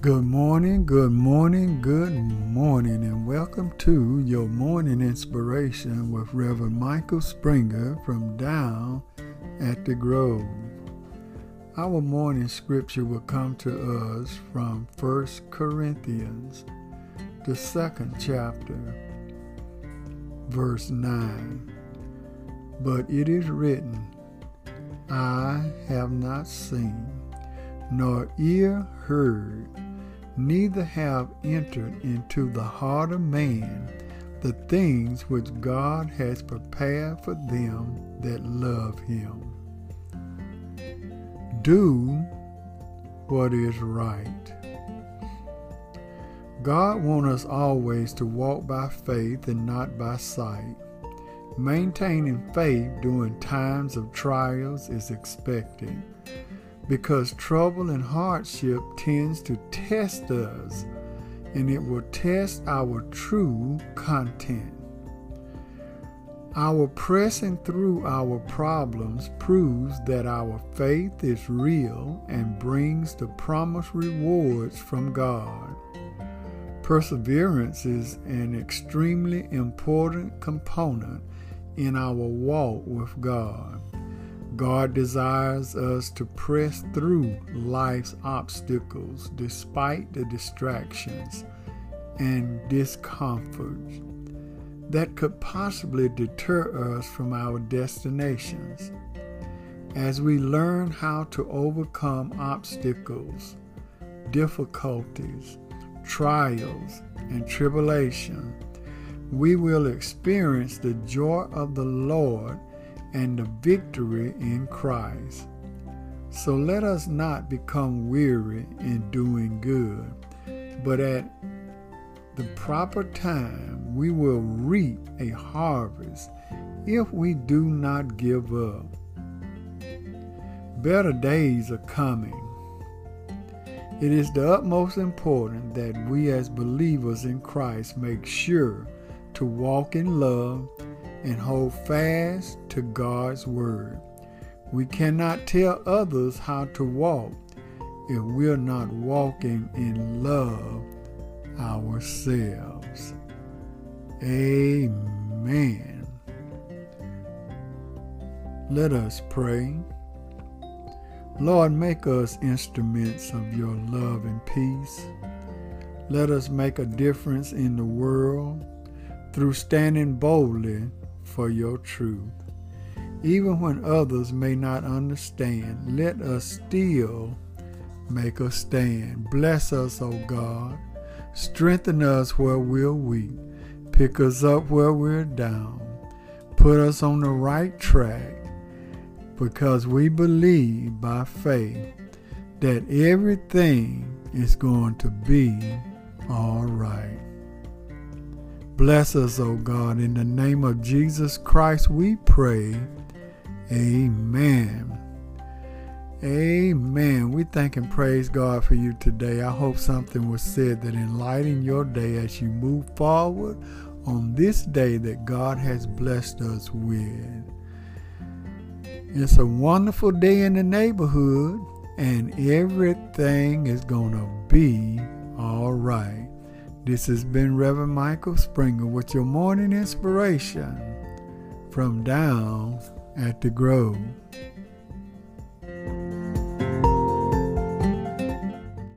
Good morning, good morning, good morning, and welcome to your morning inspiration with Reverend Michael Springer from Down at the Grove. Our morning scripture will come to us from 1 Corinthians, the second chapter, verse 9. But it is written, Eye have not seen, nor ear heard, neither have entered into the heart of man the things which God has prepared for them that love him. Do what is right. God wants us always to walk by faith and not by sight. Maintaining faith during times of trials is expected because trouble and hardship tends to test us and it will test our true content. Our pressing through our problems proves that our faith is real and brings the promised rewards from God. Perseverance is an extremely important component in our walk with God. God desires us to press through life's obstacles despite the distractions and discomforts that could possibly deter us from our destinations. As we learn how to overcome obstacles, difficulties, trials, and tribulation, we will experience the joy of the Lord and the victory in Christ. So let us not become weary in doing good, but at the proper time we will reap a harvest if we do not give up. Better days are coming. It is the utmost important that we as believers in Christ make sure to walk in love and hold fast to God's Word. We cannot tell others how to walk if we're not walking in love ourselves. Amen. Let us pray. Lord, make us instruments of your love and peace. Let us make a difference in the world through standing boldly for your truth. Even when others may not understand, let us still make a stand. Bless us, O God. Strengthen us where we're weak. Pick us up where we're down. Put us on the right track because we believe by faith that everything is going to be all right. Bless us, O God. In the name of Jesus Christ, we pray. Amen. Amen. We thank and praise God for you today. I hope something was said that enlighten your day as you move forward on this day that God has blessed us with. It's a wonderful day in the neighborhood, and everything is going to be all right. This has been Reverend Michael Springer with your morning inspiration from down at the Grove.